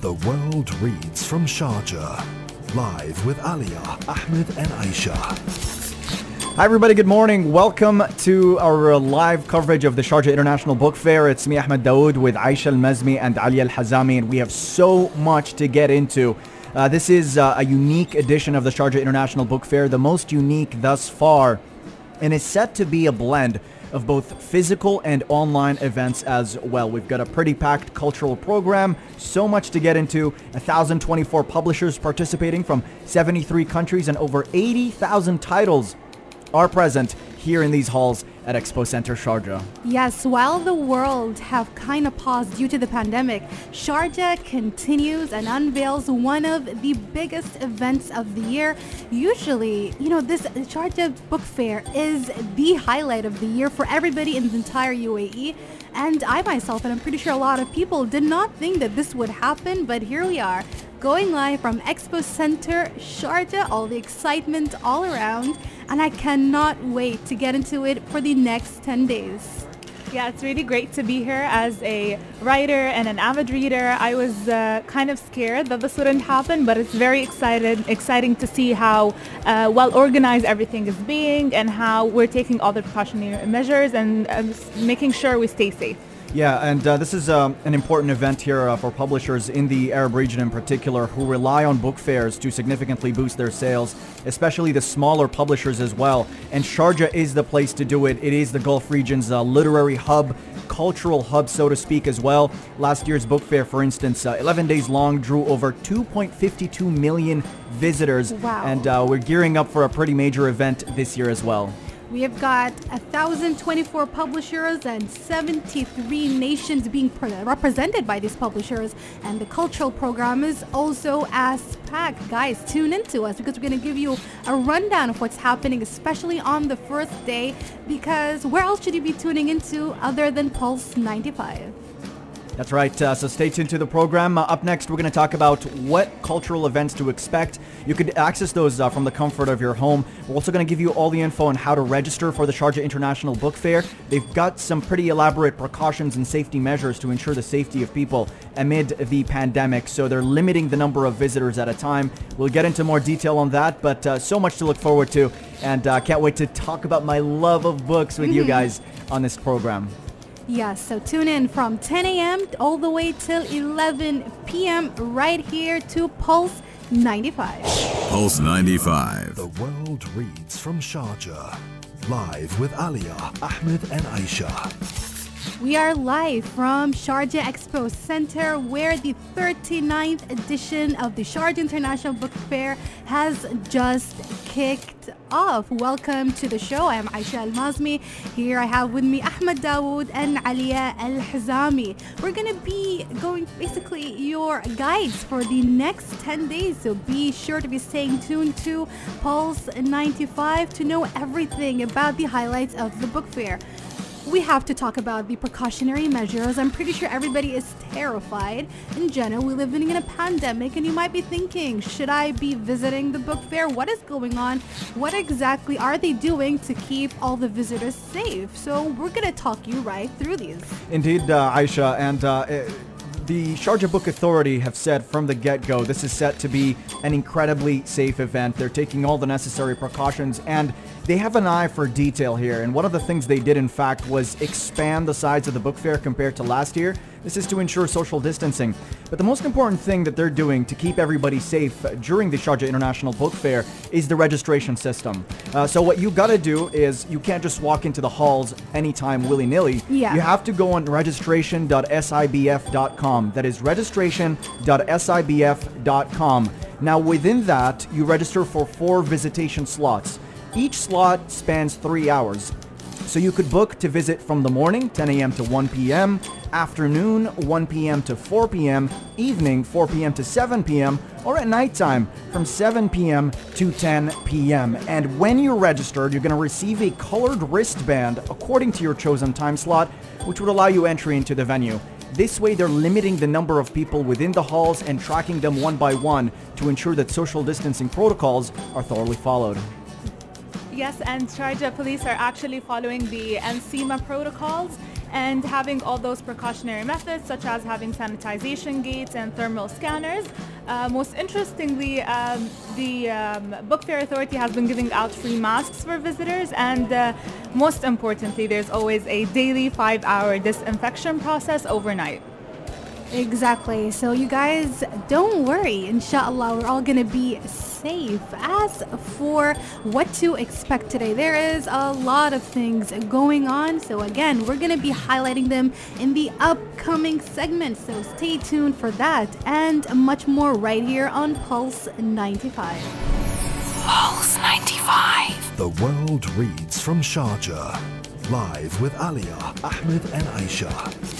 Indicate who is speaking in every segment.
Speaker 1: The world reads from Sharjah. Live with Alia, Ahmed, and Aisha.
Speaker 2: Hi, everybody. Good morning. Welcome to our uh, live coverage of the Sharjah International Book Fair. It's me, Ahmed Dawood, with Aisha Al Mazmi and Ali Al Hazami, and we have so much to get into. Uh, this is uh, a unique edition of the Sharjah International Book Fair, the most unique thus far, and is set to be a blend of both physical and online events as well. We've got a pretty packed cultural program, so much to get into, 1,024 publishers participating from 73 countries, and over 80,000 titles are present here in these halls at Expo Center Sharjah.
Speaker 3: Yes, while the world have kind of paused due to the pandemic, Sharjah continues and unveils one of the biggest events of the year. Usually, you know, this Sharjah Book Fair is the highlight of the year for everybody in the entire UAE. And I myself, and I'm pretty sure a lot of people, did not think that this would happen, but here we are going live from Expo Center, Sharjah, all the excitement all around, and I cannot wait to get into it for the next 10 days.
Speaker 4: Yeah, it's really great to be here as a writer and an avid reader. I was uh, kind of scared that this wouldn't happen, but it's very excited, exciting to see how uh, well organized everything is being and how we're taking all the precautionary measures and uh, making sure we stay safe.
Speaker 2: Yeah, and uh, this is um, an important event here uh, for publishers in the Arab region in particular who rely on book fairs to significantly boost their sales, especially the smaller publishers as well. And Sharjah is the place to do it. It is the Gulf region's uh, literary hub, cultural hub, so to speak, as well. Last year's book fair, for instance, uh, 11 days long, drew over 2.52 million visitors.
Speaker 3: Wow.
Speaker 2: And uh, we're gearing up for a pretty major event this year as well.
Speaker 3: We have got 1,024 publishers and 73 nations being pre- represented by these publishers. And the cultural program is also as packed. Guys, tune into us because we're going to give you a rundown of what's happening, especially on the first day. Because where else should you be tuning into other than Pulse 95?
Speaker 2: That's right. Uh, so stay tuned to the program. Uh, up next, we're going to talk about what cultural events to expect. You could access those uh, from the comfort of your home. We're also going to give you all the info on how to register for the Sharjah International Book Fair. They've got some pretty elaborate precautions and safety measures to ensure the safety of people amid the pandemic. So they're limiting the number of visitors at a time. We'll get into more detail on that, but uh, so much to look forward to. And uh, can't wait to talk about my love of books with you guys on this program.
Speaker 3: Yes, so tune in from 10 a.m. all the way till 11 p.m. right here to Pulse 95.
Speaker 1: Pulse 95. The world reads from Sharjah. Live with Alia, Ahmed, and Aisha.
Speaker 3: We are live from Sharjah Expo Center where the 39th edition of the Sharjah International Book Fair has just kicked off. Welcome to the show. I am Aisha Al Mazmi. Here I have with me Ahmed Dawood and Alia Al Hazami. We're going to be going basically your guides for the next 10 days. So be sure to be staying tuned to Pulse 95 to know everything about the highlights of the book fair we have to talk about the precautionary measures. I'm pretty sure everybody is terrified. In general, we live in a pandemic, and you might be thinking, should I be visiting the book fair? What is going on? What exactly are they doing to keep all the visitors safe? So we're gonna talk you right through these.
Speaker 2: Indeed, uh, Aisha, and uh, eh, the Sharjah Book Authority have said from the get-go this is set to be an incredibly safe event. They're taking all the necessary precautions and they have an eye for detail here. And one of the things they did, in fact, was expand the size of the book fair compared to last year. This is to ensure social distancing. But the most important thing that they're doing to keep everybody safe during the Sharjah International Book Fair is the registration system. Uh, so what you gotta do is you can't just walk into the halls anytime willy-nilly.
Speaker 3: Yeah.
Speaker 2: You have to go on registration.sibf.com. That is registration.sibf.com. Now within that, you register for four visitation slots. Each slot spans three hours. So you could book to visit from the morning, 10 a.m. to 1 p.m., afternoon, 1 p.m. to 4 p.m., evening, 4 p.m. to 7 p.m., or at nighttime from 7 p.m. to 10 p.m. And when you're registered, you're going to receive a colored wristband according to your chosen time slot, which would allow you entry into the venue. This way, they're limiting the number of people within the halls and tracking them one by one to ensure that social distancing protocols are thoroughly followed.
Speaker 4: Yes, and Sharjah police are actually following the NCEMA protocols. and having all those precautionary methods such as having sanitization gates and thermal scanners. Uh, most interestingly, um, the um, Book Fair Authority has been giving out free masks for visitors and uh, most importantly, there's always a daily five-hour disinfection process overnight.
Speaker 3: Exactly. So you guys don't worry. Inshallah, we're all going to be safe. As for what to expect today, there is a lot of things going on. So again, we're going to be highlighting them in the upcoming segment. So stay tuned for that and much more right here on Pulse 95.
Speaker 1: Pulse 95. The world reads from Sharjah. Live with Alia, Ahmed and Aisha.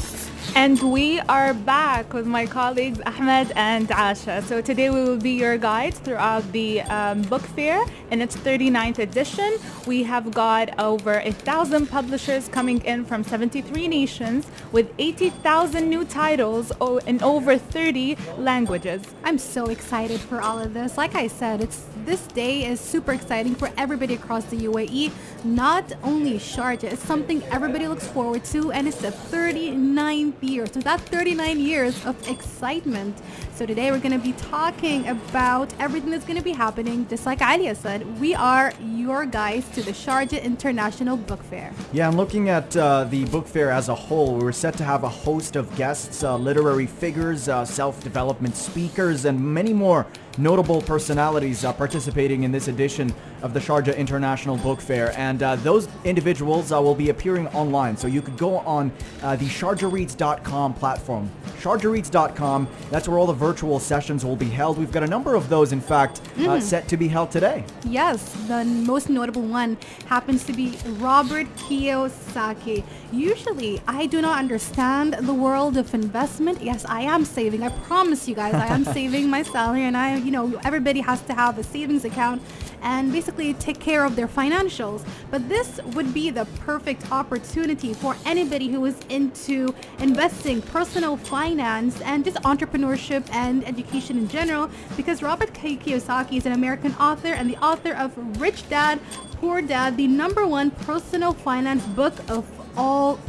Speaker 4: And we are back with my colleagues Ahmed and Asha. So today we will be your guides throughout the um, book fair in its 39th edition. We have got over a thousand publishers coming in from 73 nations with 80,000 new titles in over 30 languages.
Speaker 3: I'm so excited for all of this. Like I said, it's this day is super exciting for everybody across the UAE. Not only Sharjah, it's something everybody looks forward to, and it's the 39th So that's 39 years of excitement. So today we're going to be talking about everything that's going to be happening. Just like Alia said, we are your guys to the Sharjah International Book Fair.
Speaker 2: Yeah, I'm looking at uh, the book fair as a whole. We are set to have a host of guests, uh, literary figures, uh, self-development speakers, and many more notable personalities uh, participating in this edition of the Sharjah International Book Fair. And uh, those individuals uh, will be appearing online. So you could go on uh, the SharjahReads.com platform. SharjahReads.com, that's where all the virtual sessions will be held. We've got a number of those, in fact, mm. set to be held today.
Speaker 3: Yes, the most notable one happens to be Robert Kiyosaki. Usually, I do not understand the world of investment. Yes, I am saving. I promise you guys, I am saving my salary and I you know, everybody has to have a savings account and basically take care of their financials. But this would be the perfect opportunity for anybody who is into investing, personal finance, and just entrepreneurship and education in general because Robert Kiyosaki is an American author and the author of Rich Dad, Poor Dad, the number one personal finance book of all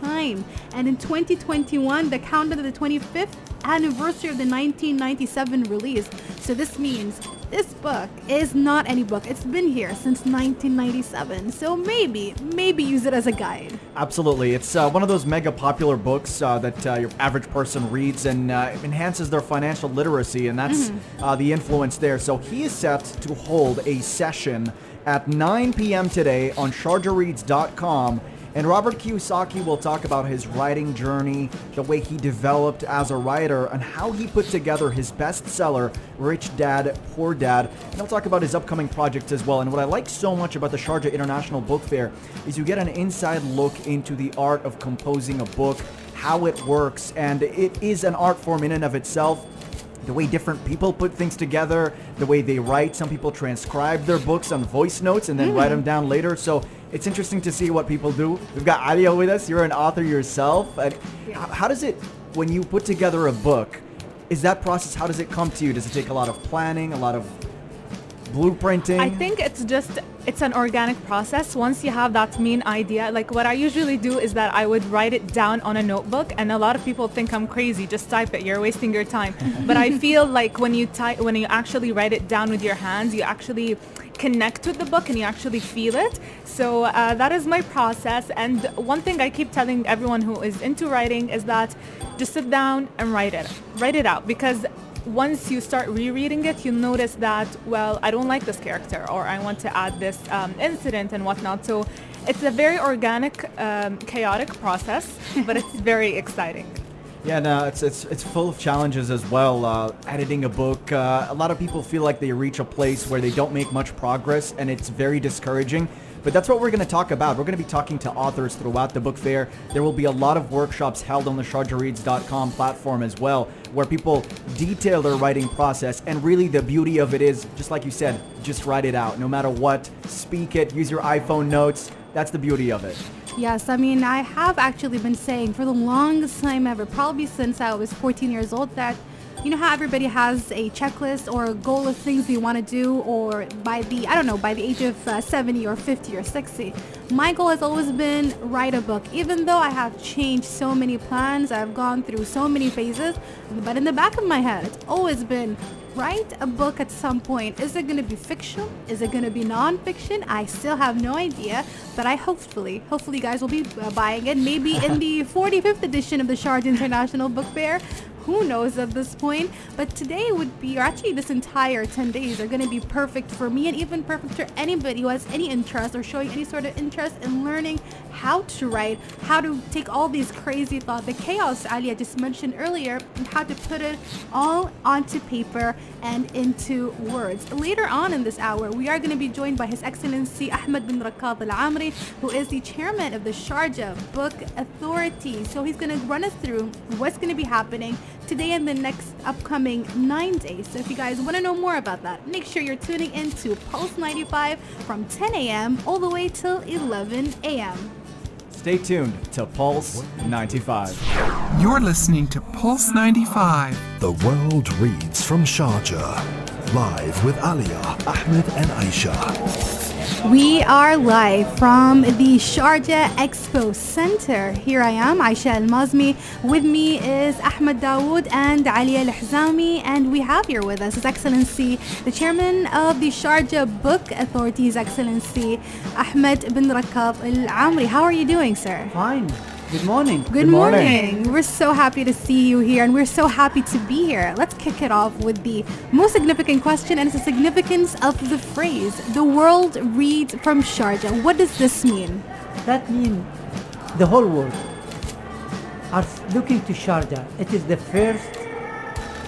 Speaker 3: time. And in 2021, the countdown to the 25th anniversary of the 1997 release. So this means this book is not any book. It's been here since 1997. So maybe, maybe use it as a guide.
Speaker 2: Absolutely. It's uh, one of those mega popular books uh, that uh, your average person reads and uh, enhances their financial literacy, and that's mm-hmm. Uh, the influence there. So he is set to hold a session at 9 p.m. today on SharjahReads.com and Robert Kiyosaki will talk about his writing journey, the way he developed as a writer, and how he put together his bestseller, Rich Dad, Poor Dad. And he'll talk about his upcoming projects as well. And what I like so much about the Sharjah International Book Fair is you get an inside look into the art of composing a book, how it works, and it is an art form in and of itself the way different people put things together, the way they write. Some people transcribe their books on voice notes and then mm. write them down later. So it's interesting to see what people do. We've got Alia with us. You're an author yourself. And how does it, when you put together a book, is that process, how does it come to you? Does it take a lot of planning, a lot of blueprinting?
Speaker 4: I think it's just it's an organic process. Once you have that main idea, like what I usually do is that I would write it down on a notebook, and a lot of people think I'm crazy. Just type it. You're wasting your time. but I feel like when you type, when you actually write it down with your hands, you actually connect with the book and you actually feel it. So uh, that is my process. And one thing I keep telling everyone who is into writing is that just sit down and write it. Write it out because once you start rereading it, you notice that, well, I don't like this character or I want to add this um, incident and whatnot. So it's a very organic, um, chaotic process, but it's very exciting.
Speaker 2: Yeah, no, it's it's it's full of challenges as well. Uh, editing a book, uh, a lot of people feel like they reach a place where they don't make much progress, and it's very discouraging. But that's what we're going to talk about. We're going to be talking to authors throughout the book fair. There will be a lot of workshops held on the SharjahReads.com platform as well, where people detail their writing process. And really, the beauty of it is, just like you said, just write it out. No matter what, speak it, use your iPhone notes. That's the beauty of it.
Speaker 3: Yes, I mean, I have actually been saying for the longest time ever, probably since I was 14 years old, that you know how everybody has a checklist or a goal of things they want to do, or by the I don't know by the age of uh, 70 or 50 or 60. My goal has always been write a book. Even though I have changed so many plans, I've gone through so many phases, but in the back of my head, it's always been write a book at some point. Is it going to be fiction? Is it going to be non-fiction? I still have no idea, but I hopefully, hopefully you guys will be uh, buying it. Maybe in the 45th edition of the Sharjah International Book Fair who knows at this point. But today would be, or actually this entire 10 days are going to be perfect for me and even perfect for anybody who has any interest or showing any sort of interest in learning how to write, how to take all these crazy thoughts, the chaos Ali just mentioned earlier, and how to put it all onto paper and into words. Later on in this hour, we are going to be joined by His Excellency Ahmed bin Rakkad Al Amri, who is the chairman of the Sharjah Book Authority. So he's going to run us through what's going to be happening today and the next upcoming nine days. So if you guys want to know more about that, make sure you're tuning in to Pulse 95 from 10 a.m. all the way till 11 a.m.
Speaker 2: Stay tuned to Pulse 95.
Speaker 5: You're listening to Pulse 95.
Speaker 1: The world reads from Sharjah. Live with Alia, Ahmed, and Aisha.
Speaker 3: We are live from the Sharjah Expo Center. Here I am, Aisha Al Mazmi. With me is Ahmed Dawood and Ali Al Hazami, and we have here with us His Excellency, the Chairman of the Sharjah Book Authority, His Excellency Ahmed bin Rakkad Al Amri. How are you doing, sir?
Speaker 6: Fine. Good morning.
Speaker 3: Good,
Speaker 2: Good morning.
Speaker 3: morning. We're so happy to see you here and we're so happy to be here. Let's kick it off with the most significant question and it's the significance of the phrase the world reads from Sharjah. What does this mean?
Speaker 6: That means the whole world are looking to Sharjah. It is the first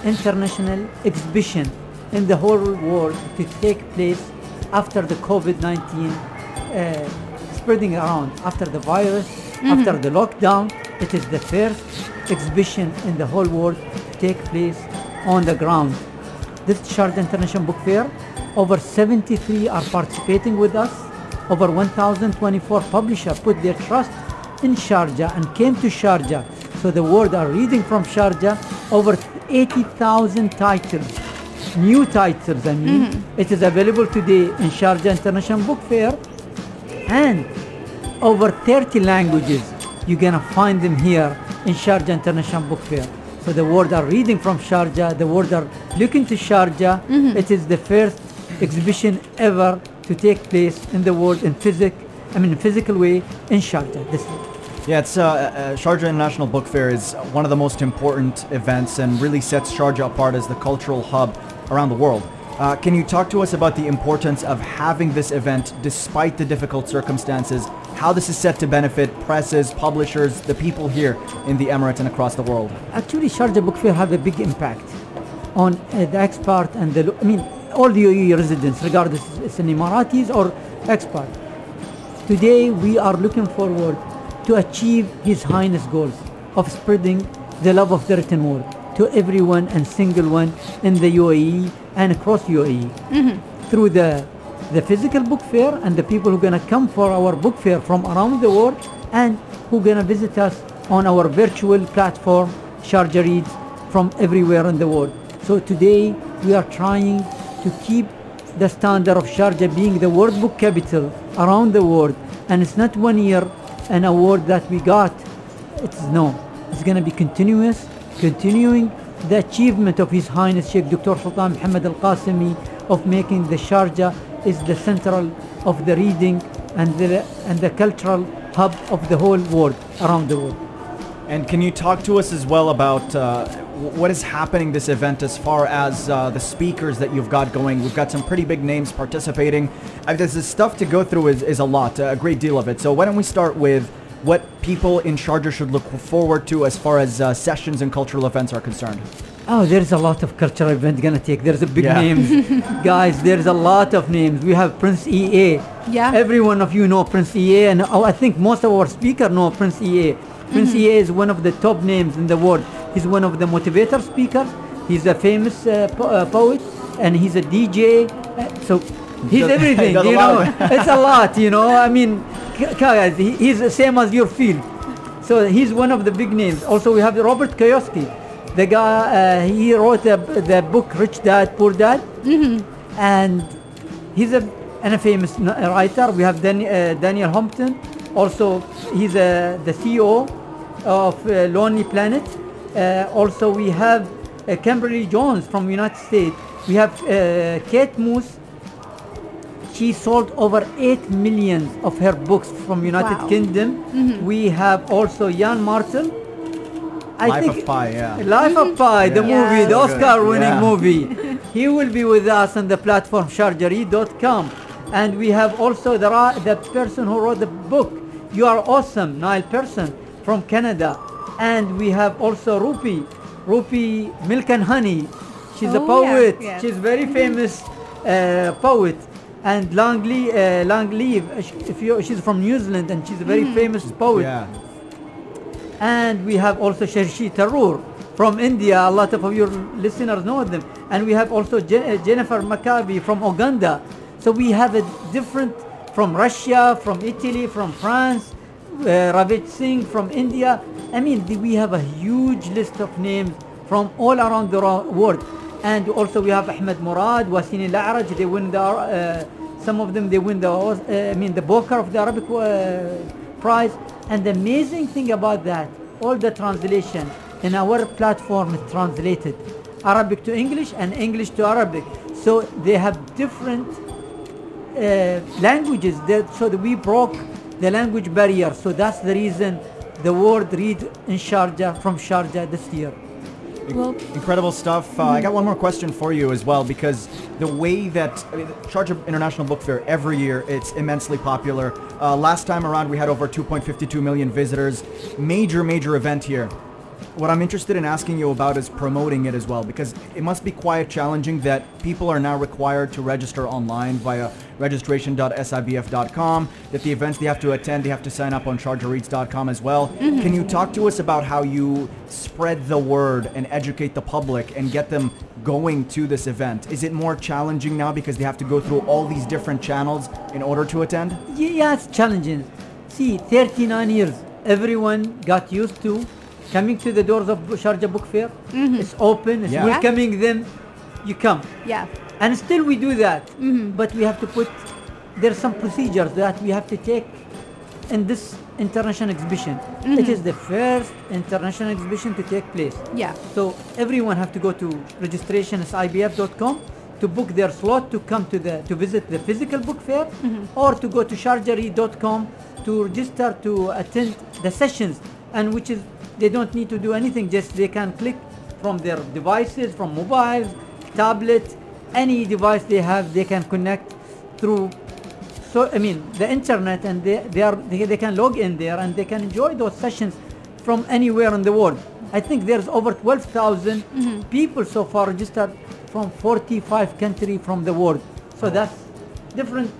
Speaker 6: international exhibition in the whole world to take place after the COVID-19 uh, spreading around, after the virus, Mm-hmm. after the lockdown. It is the first exhibition in the whole world to take place on the ground. This Sharjah International Book Fair, over 73 are participating with us. Over 1,024 publishers put their trust in Sharjah and came to Sharjah. So the world are reading from Sharjah over 80,000 titles, new titles. I mean, mm-hmm. it is available today in Sharjah International Book Fair, and over 30 languages. You're gonna find them here in Sharjah International Book Fair. So the world are reading from Sharjah, the world are looking to Sharjah. It is the first exhibition ever to take place in the world in physic, I mean physical way in Sharjah. This
Speaker 2: Yeah, it's uh, uh, Sharjah International Book Fair is one of the most important events and really sets Sharjah apart as the cultural hub around the world. Uh, can you talk to us about the importance of having this event despite the difficult circumstances? How this is set to benefit presses, publishers, the people here in the Emirates and across the world?
Speaker 6: Actually, Sharjah Book Fair have a big impact on uh, the expert and the, I mean, all the UAE residents, regardless if it's an Emiratis or expert. Today, we are looking forward to achieve His Highness goals of spreading the love of the written word to everyone and single one in the UAE and across UAE through the the physical book fair and the people who are going to come for our book fair from around the world and who are going to visit us on our virtual platform Sharjah Reads from everywhere in the world. So today we are trying to keep the standard of Sharjah being the world book capital around the world and it's not one year an award that we got. It's no. It's going to be continuous, continuing the achievement of His Highness Sheikh Dr. Sultan Muhammad Al Qasimi of making the Sharjah is the central of the reading and the and the cultural hub of the whole world around the world.
Speaker 2: And can you talk to us as well about uh, what is happening this event as far as uh, the speakers that you've got going? We've got some pretty big names participating. Uh, there's this stuff to go through is, is a lot, a great deal of it. So why don't we start with what people in Sharjah should look forward to as far as uh, sessions and cultural events are concerned?
Speaker 6: Oh, there's a lot of cultural event gonna take. There's a big
Speaker 2: Yeah.
Speaker 6: names, guys. There's a lot of names. We have Prince EA.
Speaker 3: Yeah.
Speaker 6: Every one of you know Prince EA, and oh, I think most of our speaker know Prince EA. Prince EA is one of the top names in the world. He's one of the motivator speakers. He's a famous uh, po- uh, poet, and he's a DJ. Uh, so he's everything. you know, it's a lot. You know, I mean, guys, he's the same as your field. So he's one of the big names. Also, we have Robert Kiyosaki. The guy uh, he wrote a, the book Rich Dad Poor Dad, and he's a and a famous writer. We have Dan, uh, Daniel Humpton. Also, he's uh, the CEO of uh, Lonely Planet. Uh, also, we have uh, Kimberly Jones from United States. We have uh, Kate Moose. She sold over 8 million of her books from United
Speaker 3: Wow.
Speaker 6: Kingdom. We have also Yann Martel. I
Speaker 2: Life
Speaker 6: think
Speaker 2: of Pi, yeah.
Speaker 6: Life of Pi, the
Speaker 2: Yeah.
Speaker 6: movie, the
Speaker 3: Yes.
Speaker 6: Oscar-winning
Speaker 2: Yeah.
Speaker 6: movie. he will be with us on the platform sharjahreads.com. And we have also the, the person who wrote the book, You Are Awesome, Nile Person from Canada. And we have also Rupi, Rupi Milk and Honey. She's a
Speaker 3: Oh,
Speaker 6: poet.
Speaker 4: yeah. Yes.
Speaker 6: She's very famous uh, poet. And Long, Lee, uh, Lang Leav, uh, sh- if you, she's from New Zealand and she's a very famous poet.
Speaker 2: Yeah.
Speaker 6: And we have also Shashi Tharoor from India. A lot of your listeners know them. And we have also Je- uh, Jennifer Makumbi from Uganda. So we have a different from Russia, from Italy, from France, uh, Ravit Singh from India. I mean, we have a huge list of names from all around the world. And also we have Ahmed Murad, Wasin Al-A'raj. They win the, uh, some of them they win the, uh, I mean, the Booker of the Arabic uh, prize. And the amazing thing about that, all the translation in our platform is translated Arabic to English and English to Arabic. So they have different uh, languages that so that we broke the language barrier. So that's the reason the word read in Sharjah from Sharjah this year.
Speaker 3: Well,
Speaker 2: Incredible stuff. Uh, I got one more question for you as well because the way that I mean, International Book Fair every year it's immensely popular. Uh, last time around we had over 2.52 million visitors. Major, major event here. What I'm interested in asking you about is promoting it as well because it must be quite challenging that people are now required to register online via registration.sibf.com. That the events they have to attend, they have to sign up on sharjahreads.com as well. Mm-hmm. Can you talk to us about how you spread the word and educate the public and get them going to this event? Is it more challenging now because they have to go through all these different channels in order to attend?
Speaker 6: Yeah, it's challenging. See, 39 years, everyone got used to coming to the doors of Sharjah Book Fair. Mm-hmm. It's open, it's
Speaker 2: Yeah.
Speaker 6: welcoming them. You come.
Speaker 3: yeah.
Speaker 6: And still we do that. Mm-hmm. But we have to put, there's some procedures that we have to take in this international exhibition. It mm-hmm. is the first international exhibition to take place.
Speaker 3: Yeah.
Speaker 6: So everyone have to go to registration.ibf.com to book their slot to come to the to visit the physical book fair or to go to sharjahreads.com to register to attend the sessions and which is they don't need to do anything just they can click from their devices from mobiles tablet any device they have they can connect through so I mean the internet and they, they are they, they can log in there and they can enjoy those sessions from anywhere in the world. I think there's over 12,000 mm-hmm. people so far registered from 45 countries from the world. So that's different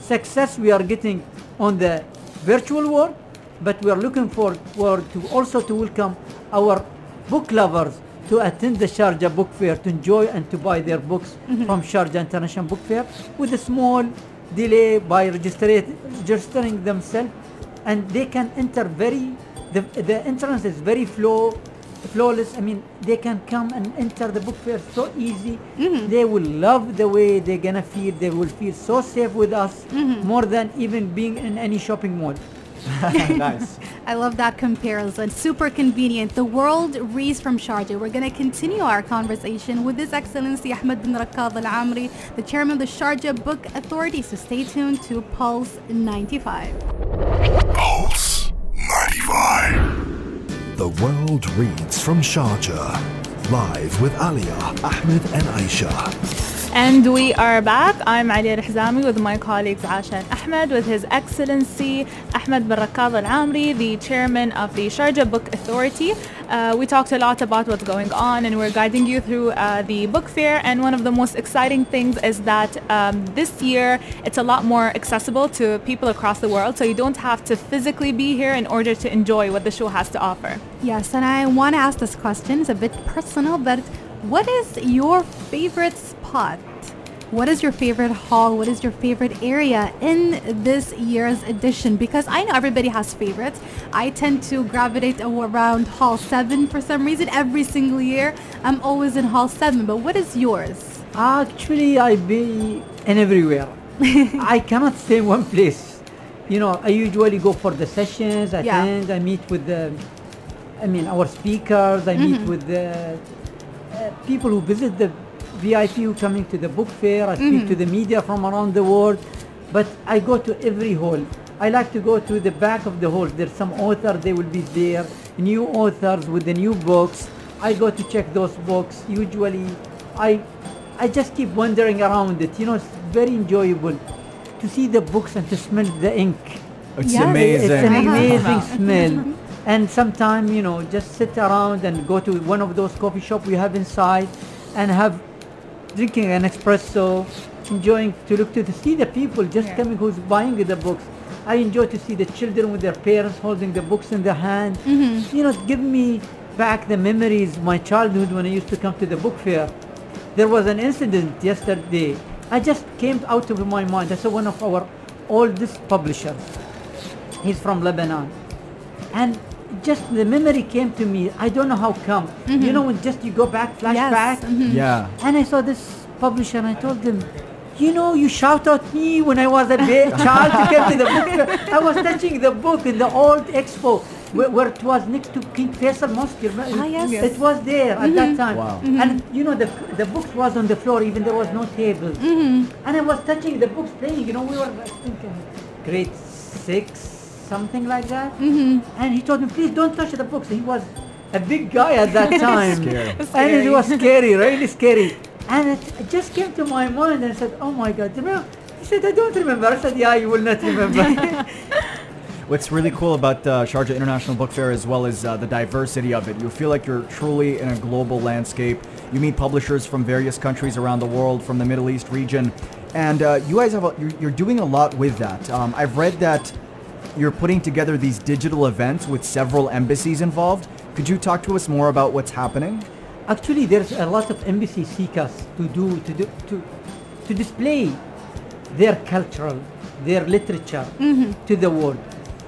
Speaker 6: success we are getting on the virtual world, but we are looking for, for to also to welcome our book lovers to attend the Sharjah Book Fair to enjoy and to buy their books mm-hmm. from Sharjah International Book Fair with a small delay by registering themselves. And they can enter very the, the entrance is very flow flawless. I mean they can come and enter the book fair so easy. Mm-hmm. They will love the way they're gonna feel. They will feel so safe with us mm-hmm. more than even being in any shopping mall
Speaker 2: nice.
Speaker 3: I love that comparison. Super convenient. The world reads from Sharjah. We're going to continue our conversation with His Excellency Ahmed bin Rakkad Al Amri, the chairman of the Sharjah Book Authority. So stay tuned to Pulse 95.
Speaker 1: Pulse 95. The world reads from Sharjah. Live with Alia, Ahmed, and Aisha.
Speaker 4: And we are back. I'm Ali Al-Hizami with my colleagues Asha and Ahmed with His Excellency Ahmed bin Rakkad Al-Amri, the chairman of the Sharjah Book Authority. Uh, we talked a lot about what's going on and we're guiding you through uh, the book fair. And one of the most exciting things is that um, this year it's a lot more accessible to people across the world. So you don't have to physically be here in order to enjoy what the show has to offer.
Speaker 3: Yes, and I want to ask this question. It's a bit personal, but what is your favorite spot what is your favorite hall? What is your favorite area in this year's edition? Because I know everybody has favorites. I tend to gravitate around Hall 7 for some reason. Every single year, I'm always in Hall 7. But what is yours?
Speaker 6: Actually, I be in everywhere. I cannot stay in one place. You know, I usually go for the sessions,
Speaker 3: Yeah.
Speaker 6: attend, I meet with the, I mean, our speakers, I meet with the uh, people who visit the VIP who coming to the book fair, I speak to the media from around the world, but I go to every hall. I like to go to the back of the hall. There's some author, they will be there, new authors with the new books. I go to check those books. Usually, I, I just keep wandering around it. You know, it's very enjoyable to see the books and to smell the ink.
Speaker 2: It's
Speaker 3: Yes.
Speaker 2: amazing.
Speaker 6: It's an
Speaker 3: Uh-huh.
Speaker 6: amazing smell. And sometimes, you know, just sit around and go to one of those coffee shop we have inside and have drinking an espresso, enjoying to look to, to see the people just
Speaker 4: Yeah.
Speaker 6: coming who's buying the books. I enjoy to see the children with their parents holding the books in their hand. Mm-hmm. You know, give me back the memories my childhood when I used to come to the book fair. There was an incident yesterday. I just came out of my mind. That's one of our oldest publishers. He's from Lebanon. And just the memory came to me. I don't know how come. You know, when just you go back, flashback.
Speaker 3: mhm.
Speaker 2: Yeah.
Speaker 6: And I saw this publisher and I told him, you know, you shout at me when I was a ba- child to get to the book. I was touching the book in the old expo where, where it was next to King Faisal Mosque.
Speaker 3: Ah, yes.
Speaker 4: Yes.
Speaker 6: It was there at that time.
Speaker 2: Wow.
Speaker 6: And you know, the, the books was on the floor, even there was no table. And I was touching the books playing, you know, we were, I think, in grade six, something like that. And he told me, please don't touch the books. He was a big guy at that time.
Speaker 2: Scary.
Speaker 6: And it was scary, really scary. And it, it just came to my mind and I said, oh my God, remember? He said, I don't remember. I said, yeah, you will not remember.
Speaker 2: What's really cool about uh, Sharjah International Book Fair as well is uh, the diversity of it. You feel like you're truly in a global landscape. You meet publishers from various countries around the world, from the Middle East region, and uh, you guys have a, you're, you're doing a lot with that. Um, I've read that you're putting together these digital events with several embassies involved. Could you talk to us more about what's happening?
Speaker 6: Actually, there's a lot of embassies seek us to do to do to to display their cultural, their literature to the world.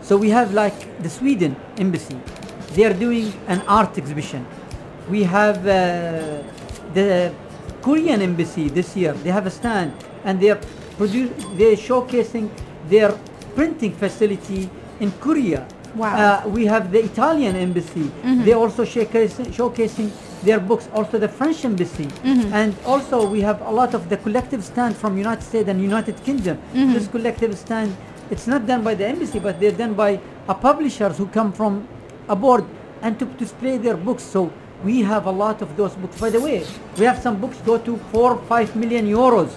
Speaker 6: So we have like the Sweden embassy. They are doing an art exhibition. We have uh, the Korean embassy this year. They have a stand and they are produ- they're showcasing their printing facility in Korea.
Speaker 3: Wow.
Speaker 6: Uh, we have the Italian embassy. Mm-hmm. They also showcasing, showcasing their books. Also the French embassy, mm-hmm. and also we have a lot of the collective stand from United States and United Kingdom. Mm-hmm. This collective stand, it's not done by the embassy, but they're done by a publishers who come from abroad and to display their books. So we have a lot of those books. By the way, we have some books go to four, five million euros.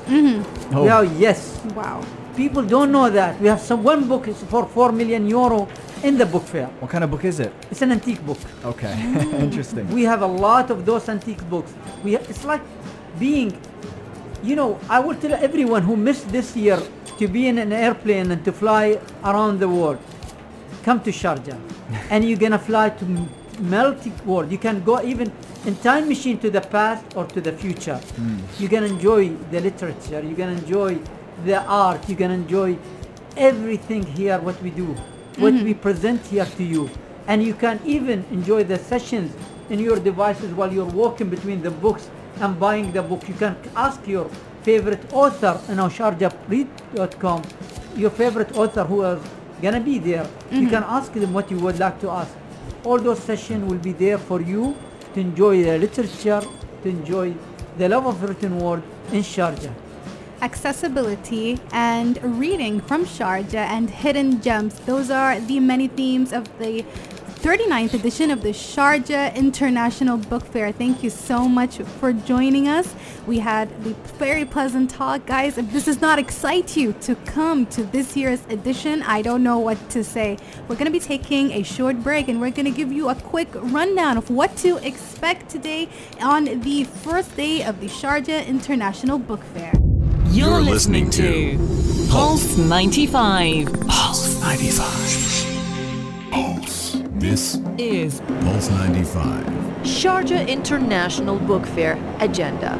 Speaker 2: Oh.
Speaker 6: We have, yes,
Speaker 3: Wow.
Speaker 6: People don't know that. We have some one book is for four million euro in the book fair.
Speaker 2: What kind of book is it?
Speaker 6: It's an antique book.
Speaker 2: Okay, interesting.
Speaker 6: We have a lot of those antique books. We it's like being, you know, I will tell everyone who missed this year to be in an airplane and to fly around the world. Come to Sharjah, and you're gonna fly to m- melting world. You can go even in time machine to the past or to the future. Hmm. You can enjoy the literature. You can enjoy the art. You can enjoy everything here. What we do, what mm-hmm. we present here to you, and you can even enjoy the sessions in your devices while you're walking between the books and buying the book. You can ask your favorite author in our sharjahread.com, your favorite author who is gonna be there. You mm-hmm. can ask them what you would like to ask. All those sessions will be there for you to enjoy the literature, to enjoy the love of written word in Sharjah.
Speaker 3: Accessibility and reading from Sharjah and hidden gems. Those are the many themes of the 39th edition of the Sharjah International Book Fair. Thank you so much for joining us. We had the very pleasant talk. Guys, if this does not excite you to come to this year's edition, I don't know what to say. We're going to be taking a short break and we're going to give you a quick rundown of what to expect today on the first day of the Sharjah International Book Fair.
Speaker 7: You're,
Speaker 1: You're
Speaker 7: listening,
Speaker 1: listening
Speaker 7: to Pulse 95
Speaker 1: Pulse 95. Pulse. This
Speaker 7: is
Speaker 1: Pulse 95.
Speaker 8: Sharjah International Book Fair agenda.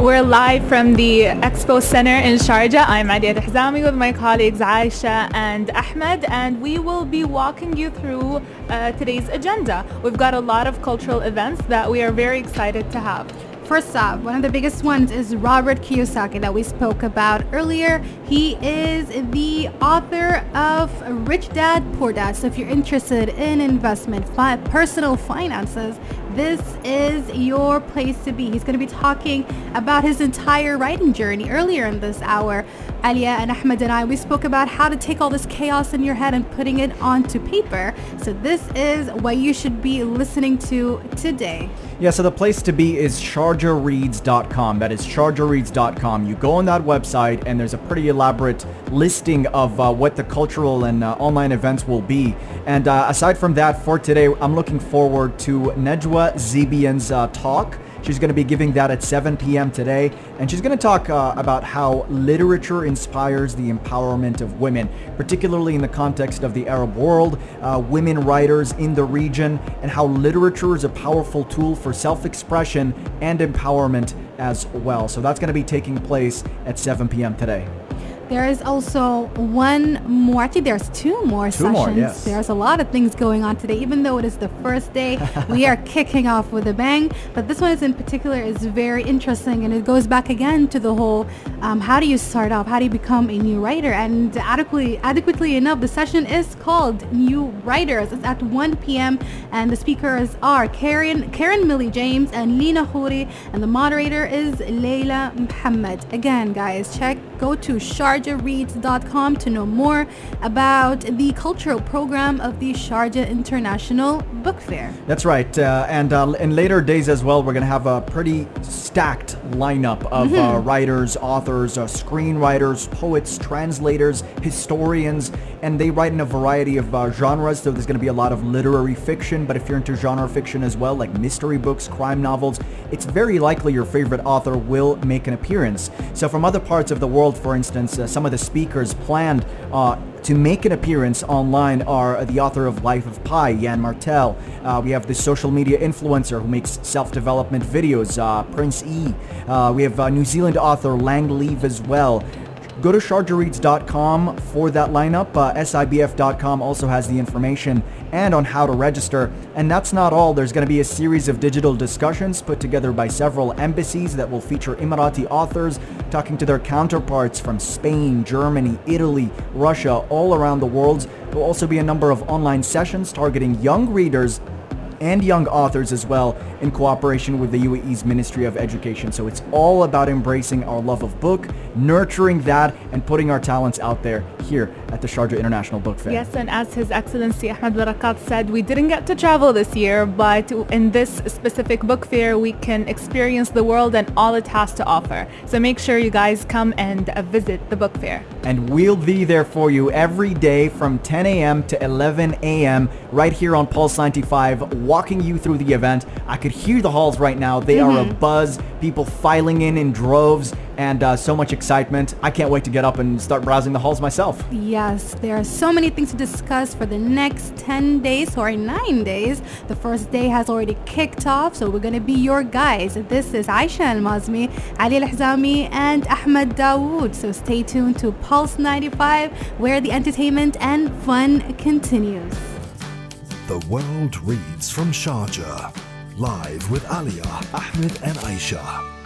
Speaker 4: We're live from the Expo Center in Sharjah. I'm Adia Hizami with my colleagues Aisha and Ahmed, and we will be walking you through uh, today's agenda. We've got a lot of cultural events that we are very excited to have.
Speaker 3: First up, one of the biggest ones is Robert Kiyosaki that we spoke about earlier. He is the author of Rich Dad Poor Dad. So if you're interested in investment, fi- personal finances, this is your place to be. He's going to be talking about his entire writing journey earlier in this hour. Alia and Ahmed and I, we spoke about how to take all this chaos in your head and putting it onto paper. So this is what you should be listening to today.
Speaker 2: Yeah, so the place to be is sharjahreads.com. That is sharjahreads.com. You go on that website and there's a pretty elaborate listing of uh, what the cultural and uh, online events will be. And uh, aside from that, for today, I'm looking forward to Najwa Zebian's uh, talk. She's going to be giving that at 7 p.m. today, and she's going to talk uh, about how literature inspires the empowerment of women, particularly in the context of the Arab world, uh, women writers in the region, and how literature is a powerful tool for self-expression and empowerment as well. So that's going to be taking place at 7 p.m. today.
Speaker 3: There is also one more. Actually, there's two more
Speaker 2: Two
Speaker 3: sessions.
Speaker 2: more, yes.
Speaker 3: There's a lot of things going on today. Even though it is the first day, we are kicking off with a bang. But this one is in particular is very interesting, and it goes back again to the whole: um, how do you start off? How do you become a new writer? And adequately, adequately enough, the session is called New Writers. It's at 1 p.m. and the speakers are Karen, Karen Millie James and Lena Houri, and the moderator is Leila Muhammad. Again, guys, check go to sharjahreads.com to know more about the cultural program of the Sharjah International Book Fair.
Speaker 2: That's right. Uh, and uh, in later days as well, we're going to have a pretty stacked lineup of uh, writers, authors, uh, screenwriters, poets, translators, historians, and they write in a variety of uh, genres. So there's going to be a lot of literary fiction, but if you're into genre fiction as well, like mystery books, crime novels, it's very likely your favorite author will make an appearance. So from other parts of the world, for instance, uh, some of the speakers planned uh, to make an appearance online are the author of Life of Pi, Yann Martel. Uh, we have the social media influencer who makes self-development videos, uh, Prince E. Uh, we have uh, New Zealand author Lang Leav as well. Go to sharjahreads.com for that lineup. Uh, SIBF.com also has the information and on how to register. And that's not all. There's going to be a series of digital discussions put together by several embassies that will feature Emirati authors talking to their counterparts from Spain, Germany, Italy, Russia, all around the world. There will also be a number of online sessions targeting young readers and young authors as well in cooperation with the UAE's Ministry of Education. So it's all about embracing our love of book, nurturing that, and putting our talents out there here at the Sharjah International Book Fair.
Speaker 4: Yes, and as His Excellency Ahmed Barakat said, we didn't get to travel this year, but in this specific book fair, we can experience the world and all it has to offer. So make sure you guys come and visit the book fair.
Speaker 2: And we'll be there for you every day from 10 a.m. to 11 a.m. right here on Pulse 95, walking you through the event. I could hear the halls right now. They are mm-hmm. a buzz, people filing in in droves, and uh, so much excitement. I can't wait to get up and start browsing the halls myself.
Speaker 3: Yes, there are so many things to discuss for the next 10 days or 9 days. The first day has already kicked off, so we're going to be your guys. This is Aisha Al-Mazmi, Ali Al-Hzami, and Ahmed Dawood. So stay tuned to Pulse 95 where the entertainment and fun continues.
Speaker 1: The world reads from Sharjah. Live with Alia, Ahmed and Aisha.